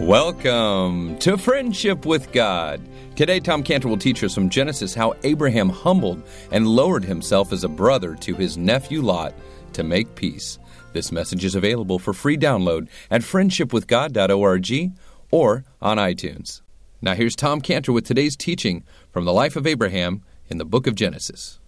Welcome to Friendship with God. Today, Tom Cantor will teach us from Genesis how Abraham humbled and lowered himself as a brother to his nephew Lot to make peace. This message is available for free download at friendshipwithgod.org or on iTunes. Now, here's Tom Cantor with today's teaching from the life of Abraham in the book of Genesis.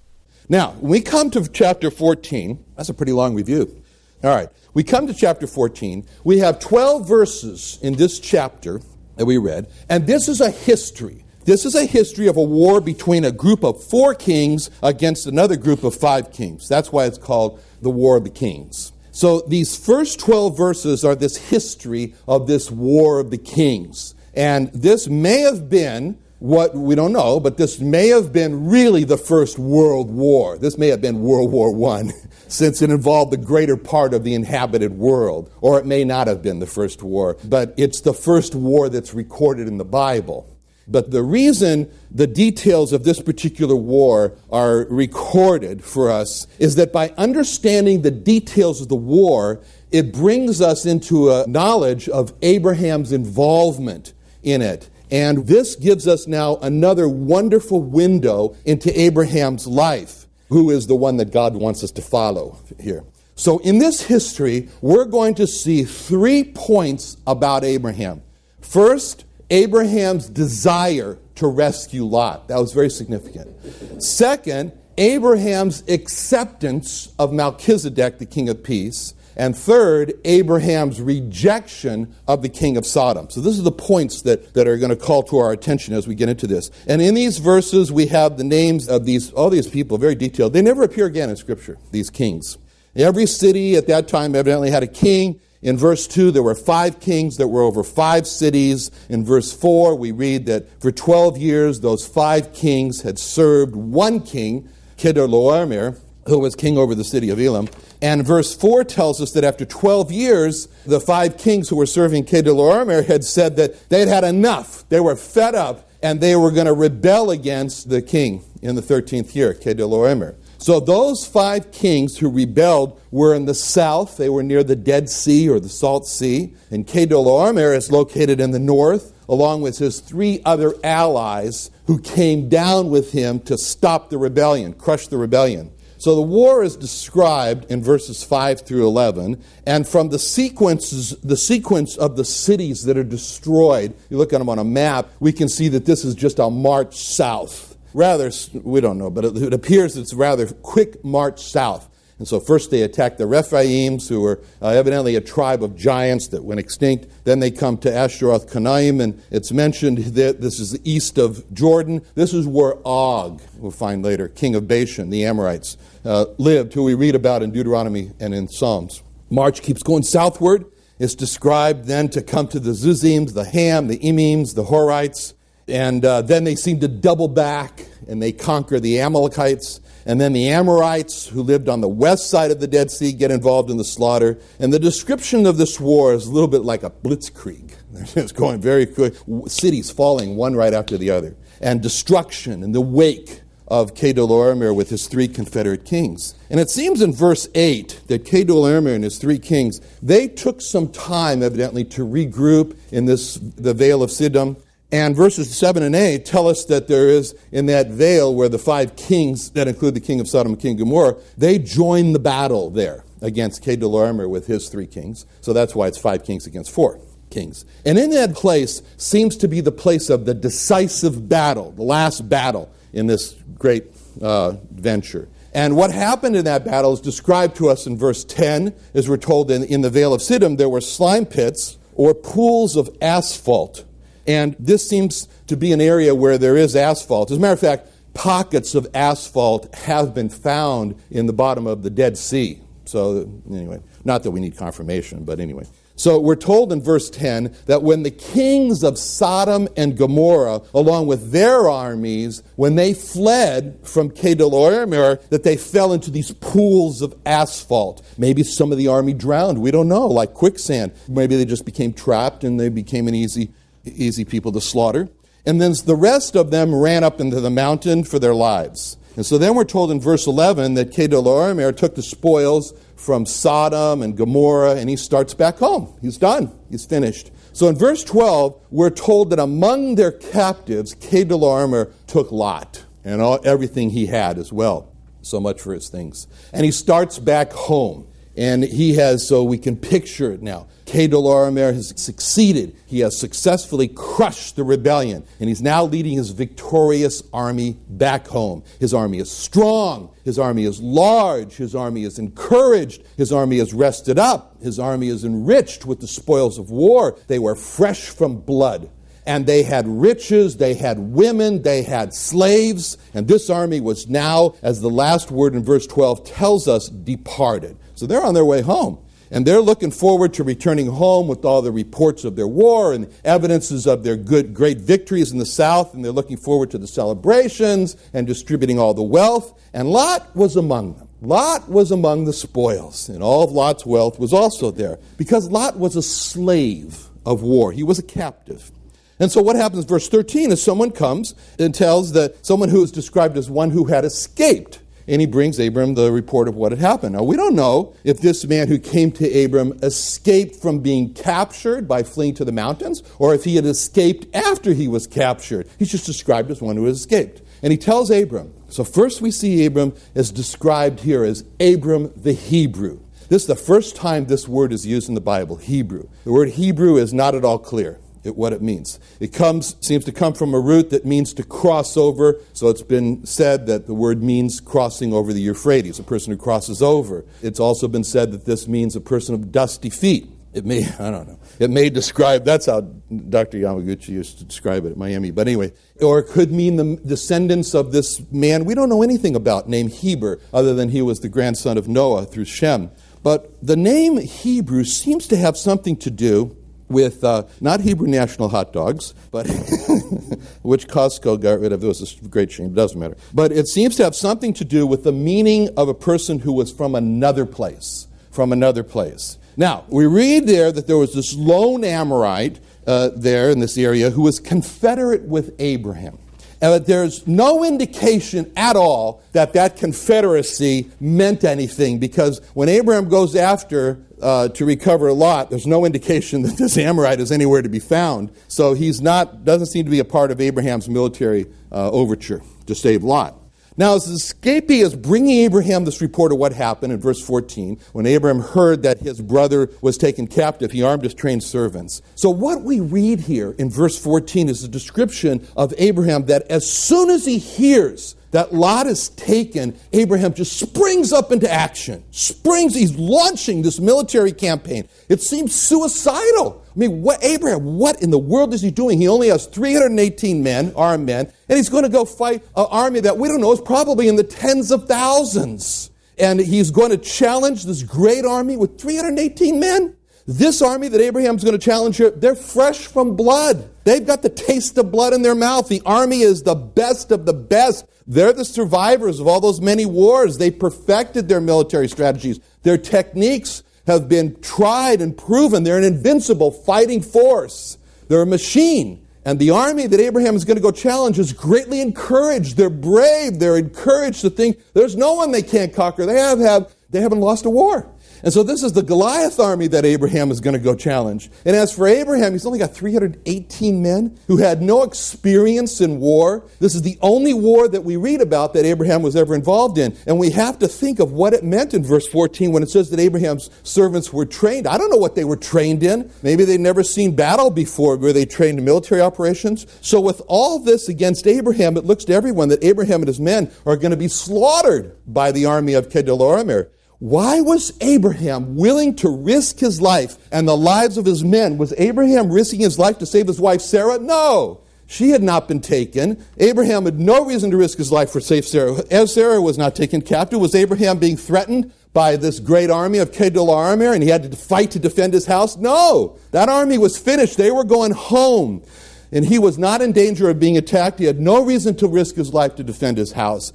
Now, when we come to chapter 14, that's a pretty long review. All right, we come to chapter 14. We have 12 verses in this chapter that we read, and this is a history. This is a history of a war between a group of four kings against another group of five kings. That's why it's called the War of the Kings. So these first 12 verses are this history of this War of the Kings. And this may have been what we don't know, but this may have been really the first world war. This may have been World War I, since it involved the greater part of the inhabited world. Or it may not have been the first war, but it's the first war that's recorded in the Bible. But the reason the details of this particular war are recorded for us is that by understanding the details of the war, it brings us into a knowledge of Abraham's involvement in it. And this gives us now another wonderful window into Abraham's life, who is the one that God wants us to follow here. So, in this history, we're going to see three points about Abraham. First, Abraham's desire to rescue Lot. That was very significant. Second, Abraham's acceptance of Melchizedek, the king of peace. And third, Abraham's rejection of the king of Sodom. So, these are the points that, that are going to call to our attention as we get into this. And in these verses, we have the names of these, all these people, very detailed. They never appear again in Scripture, these kings. Every city at that time evidently had a king. In verse 2, there were five kings that were over five cities. In verse 4, we read that for 12 years, those five kings had served one king, Chedorlaomer, who was king over the city of Elam. And verse 4 tells us that after 12 years, the five kings who were serving Chedorlaomer had said that they had had enough. They were fed up and they were going to rebel against the king in the 13th year, Chedorlaomer. So those five kings who rebelled were in the south. They were near the Dead Sea or the Salt Sea. And Chedorlaomer is located in the north, along with his three other allies who came down with him to stop the rebellion, crush the rebellion. So the war is described in verses 5 through 11, and from the sequences, the sequence of the cities that are destroyed, you look at them on a map, we can see that this is just a march south rather, we don't know, but it, it appears it's rather quick march south. And so first they attack the Rephaims, who were uh, evidently a tribe of giants that went extinct. Then they come to Ashteroth Karnaim, and it's mentioned that this is the east of Jordan. This is where Og, we'll find later, king of Bashan, the Amorites, uh, lived, who we read about in Deuteronomy and in Psalms. March keeps going southward. It's described then to come to the Zuzims, the Ham, the Emims, the Horites. And uh, then they seem to double back and they conquer the Amalekites. And then the Amorites, who lived on the west side of the Dead Sea, get involved in the slaughter. And the description of this war is a little bit like a blitzkrieg. It's going very quick, cities falling one right after the other, and destruction in the wake of Chedorlaomer with his three Confederate kings. And it seems in verse 8 that Chedorlaomer and his three kings, they took some time, evidently, to regroup in this, the Vale of Siddim and verses 7 and 8 tell us that there is, in that vale where the five kings, that include the king of Sodom and king Gomorrah, they join the battle there against Chedorlaomer with his three kings. So that's why it's five kings against four kings. And in that place seems to be the place of the decisive battle, the last battle in this great uh, venture. And what happened in that battle is described to us in verse 10, as we're told in, in the Vale of Siddim, there were slime pits or pools of asphalt and this seems to be an area where there is asphalt. As a matter of fact, pockets of asphalt have been found in the bottom of the Dead Sea. So, anyway, not that we need confirmation, but anyway. So we're told in verse 10 that when the kings of Sodom and Gomorrah, along with their armies, when they fled from Chedorlaomer, that they fell into these pools of asphalt. Maybe some of the army drowned. We don't know, like quicksand. Maybe they just became trapped and they became an easy easy people to slaughter. And then the rest of them ran up into the mountain for their lives. And so then we're told in verse 11 that Chedorlaomer took the spoils from Sodom and Gomorrah and he starts back home. He's done. He's finished. So in verse 12, we're told that among their captives, Chedorlaomer took Lot and all, everything he had as well. So much for his things. And he starts back home. And he has, so we can picture it now. Chedorlaomer has succeeded. He has successfully crushed the rebellion, and he's now leading his victorious army back home. His army is strong. His army is large. His army is encouraged. His army is rested up. His army is enriched with the spoils of war. They were fresh from blood. And they had riches, they had women, they had slaves, and this army was now, as the last word in verse 12 tells us, departed. So they're on their way home. And they're looking forward to returning home with all the reports of their war and evidences of their good, great victories in the south. And they're looking forward to the celebrations and distributing all the wealth. And Lot was among them. Lot was among the spoils, and all of Lot's wealth was also there because Lot was a slave of war. He was a captive. And so what happens, verse 13, is someone comes and tells that someone who is described as one who had escaped and he brings Abram the report of what had happened. Now, we don't know if this man who came to Abram escaped from being captured by fleeing to the mountains or if he had escaped after he was captured. He's just described as one who has escaped. And he tells Abram. So, first we see Abram as described here as Abram the Hebrew. This is the first time this word is used in the Bible, Hebrew. The word Hebrew is not at all clear it, what it means. It comes, seems to come from a root that means to cross over. So it's been said that the word means crossing over the Euphrates, a person who crosses over. It's also been said that this means a person of dusty feet. It may, I don't know, it may describe, that's how Dr. Yamaguchi used to describe it at Miami. But anyway, or it could mean the descendants of this man we don't know anything about named Heber, other than he was the grandson of Noah through Shem. But the name Hebrew seems to have something to do with uh, not Hebrew National hot dogs, but which Costco got rid of. It was a great shame. It doesn't matter. But it seems to have something to do with the meaning of a person who was from another place. From another place. Now, we read there that there was this lone Amorite uh, there in this area who was confederate with Abraham. And that there's no indication at all that that confederacy meant anything because when Abraham goes after uh, to recover Lot, there's no indication that this Amorite is anywhere to be found. So he's not, doesn't seem to be a part of Abraham's military uh, overture to save Lot. Now, as escapee is bringing Abraham this report of what happened in verse 14, when Abraham heard that his brother was taken captive, he armed his trained servants. So, what we read here in verse 14 is a description of Abraham that as soon as he hears that Lot is taken, Abraham just springs up into action. Springs, he's launching this military campaign. It seems suicidal. I mean, what, Abraham, what in the world is he doing? He only has 318 men, armed men, and he's going to go fight an army that we don't know is probably in the tens of thousands. And he's going to challenge this great army with 318 men? This army that Abraham's going to challenge here, they're fresh from blood. They've got the taste of blood in their mouth. The army is the best of the best. They're the survivors of all those many wars. They perfected their military strategies. Their techniques have been tried and proven. They're an invincible fighting force. They're a machine. And the army that Abraham is going to go challenge is greatly encouraged. They're brave. They're encouraged to think there's no one they can't conquer. They have, have they haven't lost a war. And so this is the Goliath army that Abraham is going to go challenge. And as for Abraham, he's only got 318 men who had no experience in war. This is the only war that we read about that Abraham was ever involved in. And we have to think of what it meant in verse 14 when it says that Abraham's servants were trained. I don't know what they were trained in. Maybe they'd never seen battle before where they trained in military operations. So with all this against Abraham, it looks to everyone that Abraham and his men are going to be slaughtered by the army of Chedorlaomer. Why was Abraham willing to risk his life and the lives of his men? Was Abraham risking his life to save his wife Sarah? No. She had not been taken. Abraham had no reason to risk his life for safe Sarah. As Sarah was not taken captive, was Abraham being threatened by this great army of Chedorlaomer and he had to fight to defend his house? No. That army was finished. They were going home. And he was not in danger of being attacked. He had no reason to risk his life to defend his house.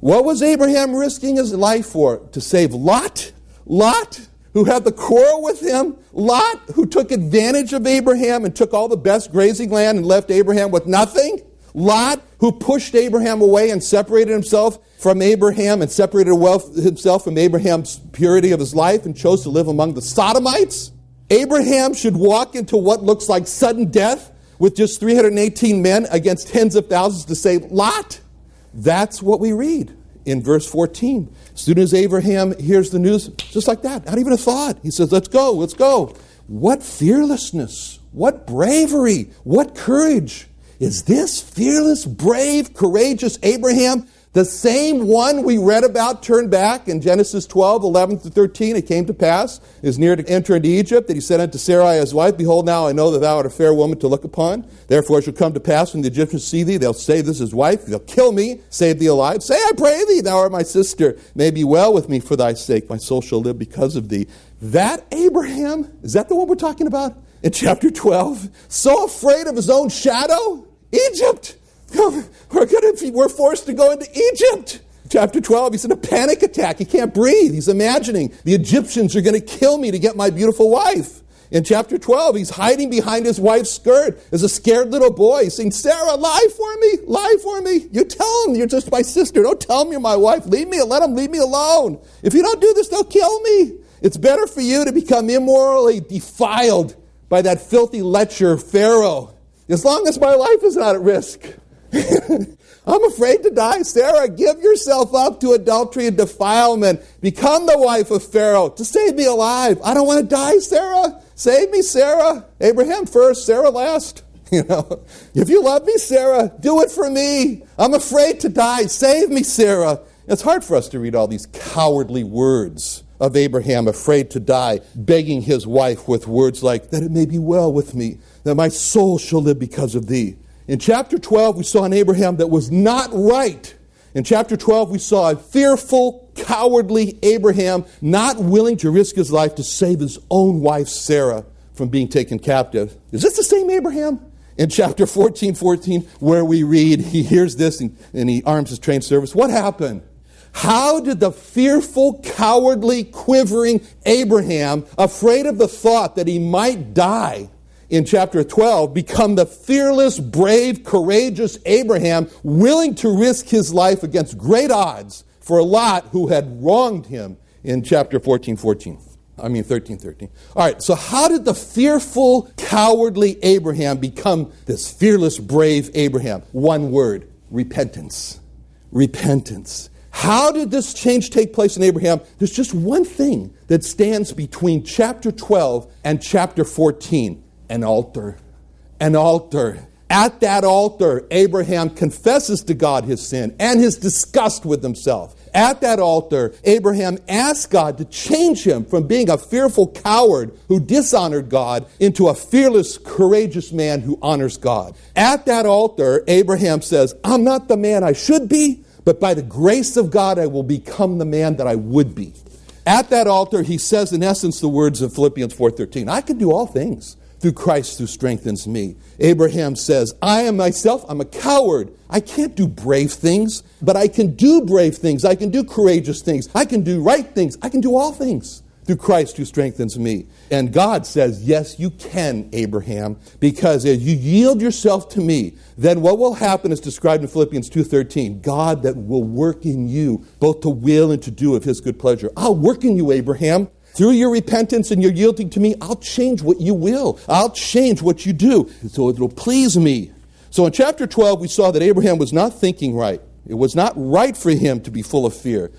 What was Abraham risking his life for? To save Lot? Lot, who had the quarrel with him? Lot, who took advantage of Abraham and took all the best grazing land and left Abraham with nothing? Lot, who pushed Abraham away and separated himself from Abraham and separated himself from Abraham's purity of his life and chose to live among the Sodomites? Abraham should walk into what looks like sudden death with just 318 men against tens of thousands to save Lot? That's what we read in verse 14. As soon as Abraham hears the news, just like that, not even a thought, he says, Let's go, let's go. What fearlessness, what bravery, what courage. Is this fearless, brave, courageous Abraham the same one we read about turned back in Genesis 12, 11 to 13. It came to pass, is near to enter into Egypt, that he said unto Sarai his wife, Behold, now I know that thou art a fair woman to look upon. Therefore it shall come to pass when the Egyptians see thee, they'll say, This is his wife. They'll kill me, save thee alive. Say, I pray thee, thou art my sister. May be well with me for thy sake. My soul shall live because of thee. That Abraham, is that the one we're talking about? In chapter 12, so afraid of his own shadow? Egypt! We're, gonna we're forced to go into Egypt. Chapter 12, he's in a panic attack. He can't breathe. He's imagining the Egyptians are going to kill me to get my beautiful wife. In chapter 12, he's hiding behind his wife's skirt as a scared little boy. He's saying, Sarah, lie for me, lie for me. You tell him you're just my sister. Don't tell him you're my wife. Leave me, let him leave me alone. If you don't do this, they'll kill me. It's better for you to become immorally defiled by that filthy lecher, Pharaoh, as long as my life is not at risk. I'm afraid to die. Sarah, give yourself up to adultery and defilement. Become the wife of Pharaoh to save me alive. I don't want to die, Sarah. Save me, Sarah. Abraham first, Sarah last. You know, if you love me, Sarah, do it for me. I'm afraid to die. Save me, Sarah. It's hard for us to read all these cowardly words of Abraham, afraid to die, begging his wife with words like, That it may be well with me, that my soul shall live because of thee. In chapter 12, we saw an Abraham that was not right. In chapter 12, we saw a fearful, cowardly Abraham not willing to risk his life to save his own wife, Sarah, from being taken captive. Is this the same Abraham? In chapter 14, 14, where we read, he hears this and, and he arms his trained servants. What happened? How did the fearful, cowardly, quivering Abraham, afraid of the thought that he might die, in chapter 12 become the fearless, brave, courageous Abraham, willing to risk his life against great odds for Lot, who had wronged him in chapter 14 14. I mean 13 13. All right, so how did the fearful, cowardly Abraham become this fearless, brave Abraham? One word repentance. Repentance. How did this change take place in Abraham? There's just one thing that stands between chapter 12 and chapter 14 an altar. An altar. At that altar, Abraham confesses to God his sin and his disgust with himself. At that altar, Abraham asks God to change him from being a fearful coward who dishonored God into a fearless, courageous man who honors God. At that altar, Abraham says, I'm not the man I should be, but by the grace of God, I will become the man that I would be. At that altar, he says, in essence, the words of Philippians 4.13, I can do all things through Christ who strengthens me. Abraham says, I am myself, I'm a coward. I can't do brave things, but I can do brave things. I can do courageous things. I can do right things. I can do all things through Christ who strengthens me. And God says, Yes, you can, Abraham, because as you yield yourself to me, then what will happen is described in Philippians 2:13. God that will work in you both to will and to do of his good pleasure. I'll work in you, Abraham. Through your repentance and your yielding to me, I'll change what you will. I'll change what you do. So it'll please me. So in chapter 12, we saw that Abraham was not thinking right. It was not right for him to be full of fear.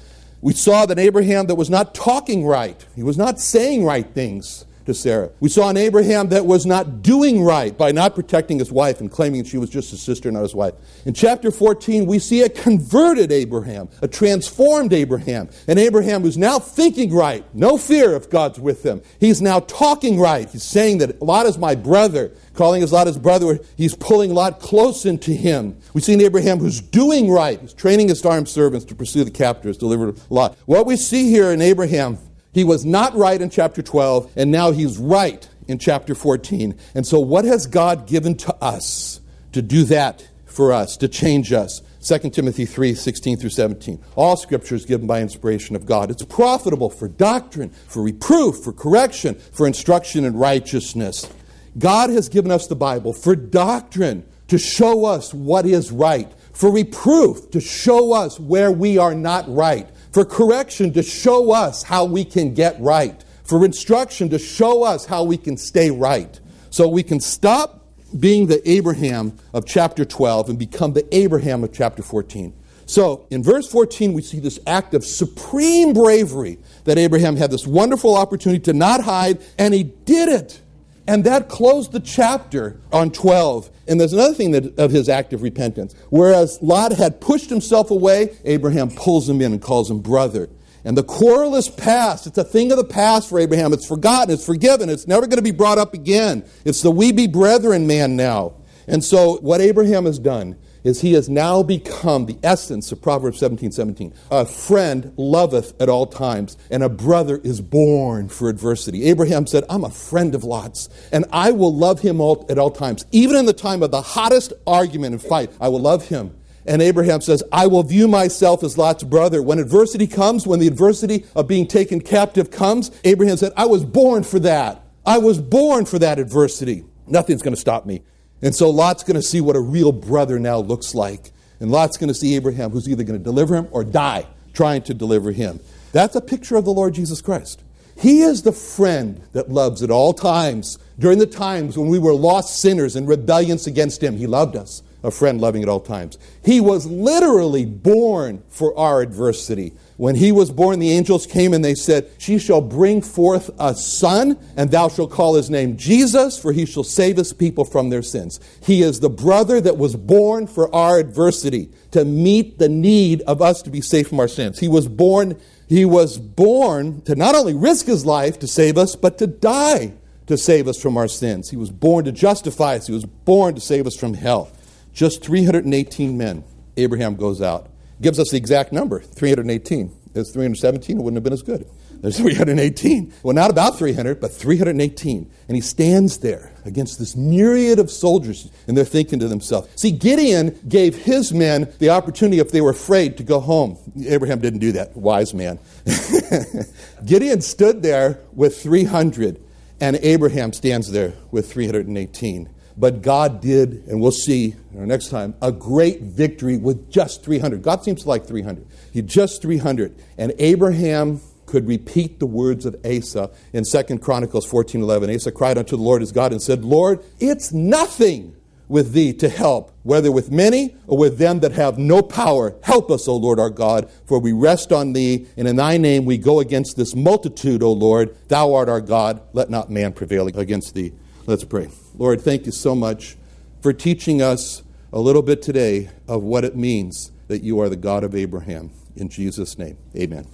We saw that Abraham that was not talking right. He was not saying right things to Sarah. We saw an Abraham that was not doing right by not protecting his wife and claiming she was just his sister, not his wife. In chapter 14, we see a converted Abraham, a transformed Abraham, an Abraham who's now thinking right, no fear if God's with him. He's now talking right. He's saying that Lot is my brother, calling his Lot his brother. He's pulling Lot close into him. We see an Abraham who's doing right. He's training his armed servants to pursue the captors, deliver Lot. What we see here in Abraham he was not right in chapter 12, and now he's right in chapter 14. And so, what has God given to us to do that for us, to change us? 2 Timothy 3 16 through 17. All scripture is given by inspiration of God. It's profitable for doctrine, for reproof, for correction, for instruction in righteousness. God has given us the Bible for doctrine, to show us what is right, for reproof, to show us where we are not right, for correction to show us how we can get right, for instruction to show us how we can stay right. So we can stop being the Abraham of chapter 12 and become the Abraham of chapter 14. So in verse 14, we see this act of supreme bravery that Abraham had this wonderful opportunity to not hide, and he did it. And that closed the chapter on 12. And there's another thing that, of his act of repentance. Whereas Lot had pushed himself away, Abraham pulls him in and calls him brother. And the quarrel is past. It's a thing of the past for Abraham. It's forgotten. It's forgiven. It's never going to be brought up again. It's the we be brethren man now. And so, what Abraham has done is he has now become the essence of Proverbs 17 17. A friend loveth at all times, and a brother is born for adversity. Abraham said, I'm a friend of Lot's, and I will love him all, at all times. Even in the time of the hottest argument and fight, I will love him. And Abraham says, I will view myself as Lot's brother. When adversity comes, when the adversity of being taken captive comes, Abraham said, I was born for that. I was born for that adversity. Nothing's going to stop me. And so Lot's going to see what a real brother now looks like. And Lot's going to see Abraham, who's either going to deliver him or die trying to deliver him. That's a picture of the Lord Jesus Christ. He is the friend that loves at all times. During the times when we were lost sinners and rebellions against Him, He loved us, a friend loving at all times. He was literally born for our adversity. When he was born, the angels came and they said, She shall bring forth a son, and thou shalt call his name Jesus, for he shall save his people from their sins. He is the brother that was born for our adversity, to meet the need of us to be saved from our sins. He was born, he was born to not only risk his life to save us, but to die to save us from our sins. He was born to justify us, he was born to save us from hell. Just 318 men. Abraham goes out gives us the exact number 318. It's 317, it wouldn't have been as good. There's 318. Well, not about 300, but 318. And he stands there against this myriad of soldiers, and they're thinking to themselves. See, Gideon gave his men the opportunity, if they were afraid, to go home. Abraham didn't do that, wise man. Gideon stood there with 300, and Abraham stands there with 318. But God did, and we'll see next time, a great victory with just 300. God seems to like 300. He just 300. And Abraham could repeat the words of Asa in 2 Chronicles 14 11. Asa cried unto the Lord his God and said, Lord, it's nothing with thee to help, whether with many or with them that have no power. Help us, O Lord our God, for we rest on thee, and in thy name we go against this multitude, O Lord. Thou art our God. Let not man prevail against thee. Let's pray. Lord, thank you so much for teaching us a little bit today of what it means that you are the God of Abraham. In Jesus' name, amen.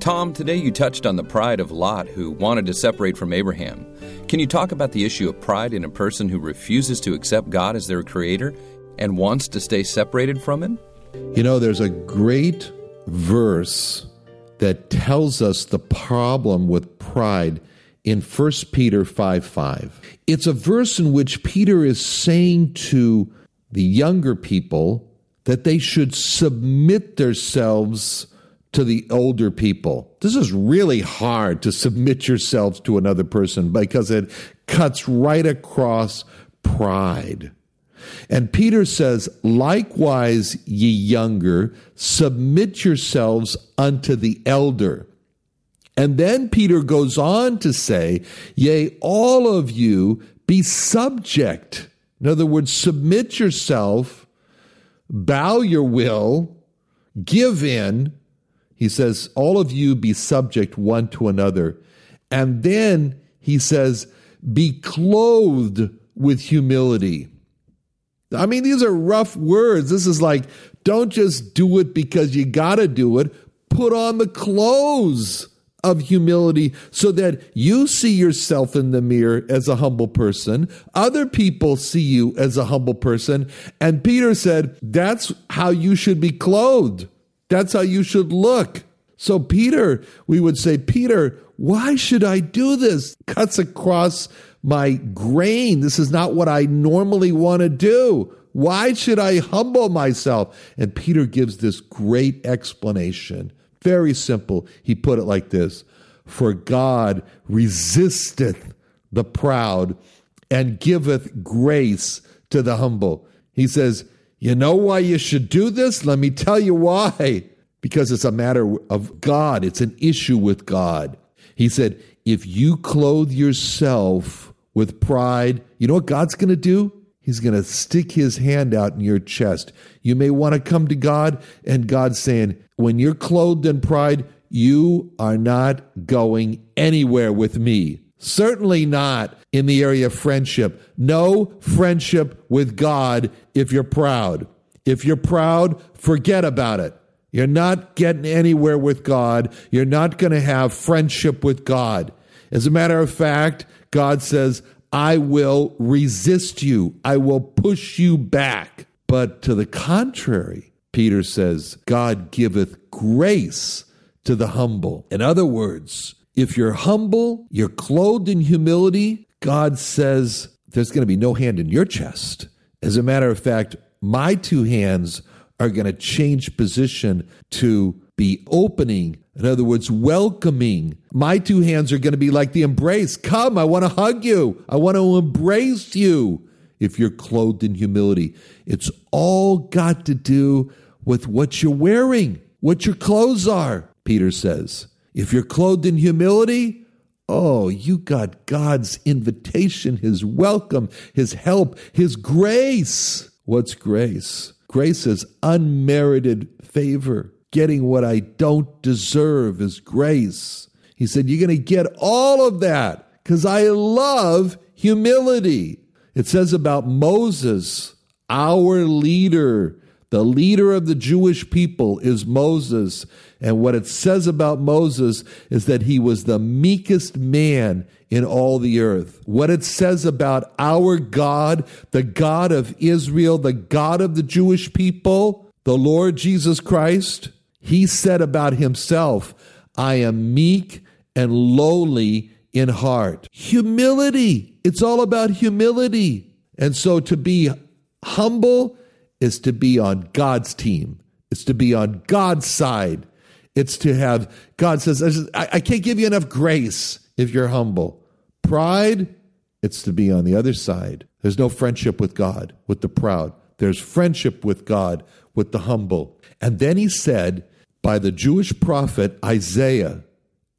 Tom, today you touched on the pride of Lot who wanted to separate from Abraham. Can you talk about the issue of pride in a person who refuses to accept God as their creator and wants to stay separated from him? You know, there's a great verse that tells us the problem with pride in 1 Peter 5 5. It's a verse in which Peter is saying to the younger people that they should submit themselves to the older people. This is really hard to submit yourselves to another person because it cuts right across pride. And Peter says, Likewise, ye younger, submit yourselves unto the elder. And then Peter goes on to say, Yea, all of you be subject. In other words, submit yourself, bow your will, give in. He says, All of you be subject one to another. And then he says, Be clothed with humility. I mean, these are rough words. This is like, don't just do it because you got to do it. Put on the clothes of humility so that you see yourself in the mirror as a humble person. Other people see you as a humble person. And Peter said, that's how you should be clothed. That's how you should look. So, Peter, we would say, Peter, why should I do this? Cuts across my grain. This is not what I normally want to do. Why should I humble myself? And Peter gives this great explanation. Very simple. He put it like this For God resisteth the proud and giveth grace to the humble. He says, You know why you should do this? Let me tell you why. because it's a matter of God, it's an issue with God. He said, if you clothe yourself with pride, you know what God's going to do? He's going to stick his hand out in your chest. You may want to come to God, and God's saying, when you're clothed in pride, you are not going anywhere with me. Certainly not in the area of friendship. No friendship with God if you're proud. If you're proud, forget about it. You're not getting anywhere with God. You're not going to have friendship with God. As a matter of fact, God says, I will resist you. I will push you back. But to the contrary, Peter says, God giveth grace to the humble. In other words, if you're humble, you're clothed in humility, God says there's going to be no hand in your chest. As a matter of fact, my two hands are going to change position to be opening. In other words, welcoming. My two hands are going to be like the embrace. Come, I want to hug you. I want to embrace you. If you're clothed in humility, it's all got to do with what you're wearing, what your clothes are, Peter says. If you're clothed in humility, oh, you got God's invitation, His welcome, His help, His grace. What's grace? Grace is unmerited favor. Getting what I don't deserve is grace. He said, You're going to get all of that because I love humility. It says about Moses, our leader, the leader of the Jewish people is Moses. And what it says about Moses is that he was the meekest man in all the earth. What it says about our God, the God of Israel, the God of the Jewish people, the Lord Jesus Christ, he said about himself, I am meek and lowly in heart. Humility. It's all about humility. And so to be humble is to be on God's team. It's to be on God's side. It's to have, God says, I, can't give you enough grace if you're humble. Pride, it's to be on the other side. There's no friendship with God, with the proud. There's friendship with God, with the humble. And then he said, by the Jewish prophet Isaiah,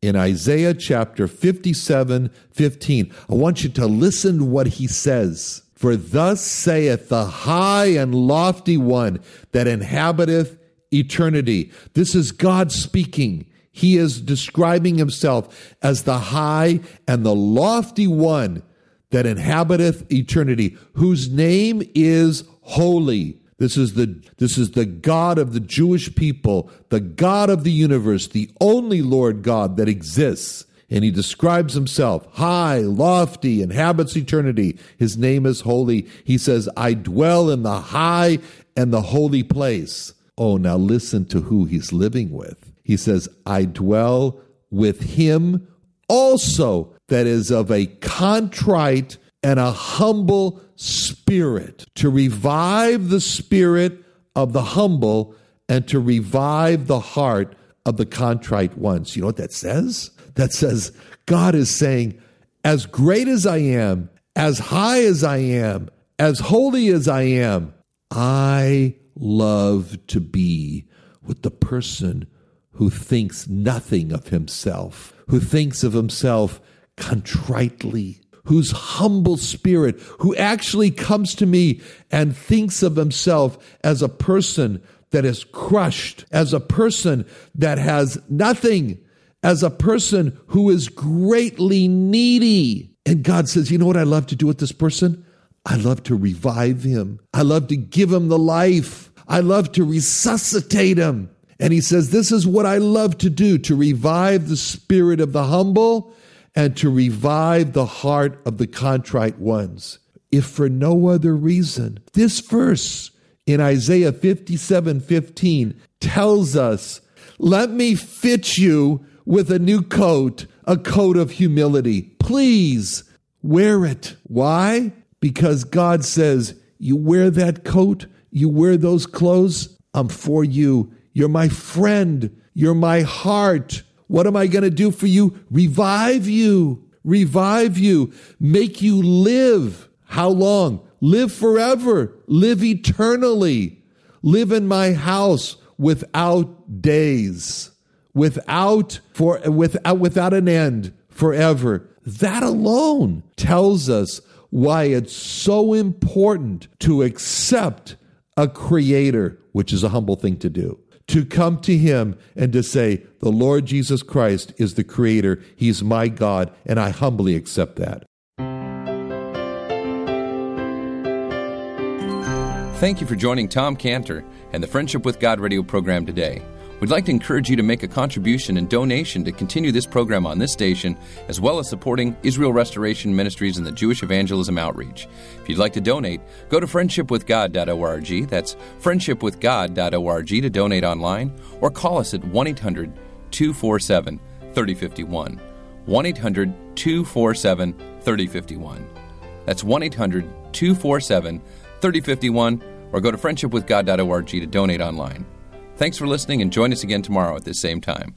in Isaiah chapter 57 15, I want you to listen to what he says. For thus saith the high and lofty one that inhabiteth eternity. This is God speaking. He is describing himself as the high and the lofty one that inhabiteth eternity, whose name is holy. This is the this is the God of the Jewish people, the God of the universe, the only Lord God that exists. And he describes himself high, lofty, inhabits eternity. His name is holy. He says, I dwell in the high and the holy place. Oh, now listen to who he's living with. He says, I dwell with him also that is of a contrite and a humble spirit, to revive the spirit of the humble and to revive the heart of the contrite ones. You know what that says? That says, God is saying, as great as I am, as high as I am, as holy as I am, I love to be with the person who thinks nothing of himself, who thinks of himself contritely, whose humble spirit, who actually comes to me and thinks of himself as a person that is crushed, as a person that has nothing, as a person who is greatly needy. And God says, You know what I love to do with this person? I love to revive him. I love to give him the life. I love to resuscitate him. And he says, This is what I love to do to revive the spirit of the humble and to revive the heart of the contrite ones. If for no other reason, this verse in Isaiah 57 15 tells us, Let me fit you with a new coat, a coat of humility. Please wear it. Why? Because God says, You wear that coat, you wear those clothes, I'm for you. You're my friend. You're my heart. What am I going to do for you? Revive you. Revive you. Make you live. How long? Live forever. Live eternally. Live in my house. without days, without for without without an end forever. That alone tells us why it's so important to accept a creator, which is a humble thing to do. To come to him and to say, The Lord Jesus Christ is the creator, he's my God, and I humbly accept that. Thank you for joining Tom Cantor and the Friendship with God radio program today. We'd like to encourage you to make a contribution and donation to continue this program on this station, as well as supporting Israel Restoration Ministries and the Jewish Evangelism Outreach. If you'd like to donate, go to friendshipwithgod.org. That's friendshipwithgod.org to donate online, or call us at 1 800 247 3051. 1 800 247 3051. That's 1 800 247 3051, or go to friendshipwithgod.org to donate online. Thanks for listening and join us again tomorrow at this same time.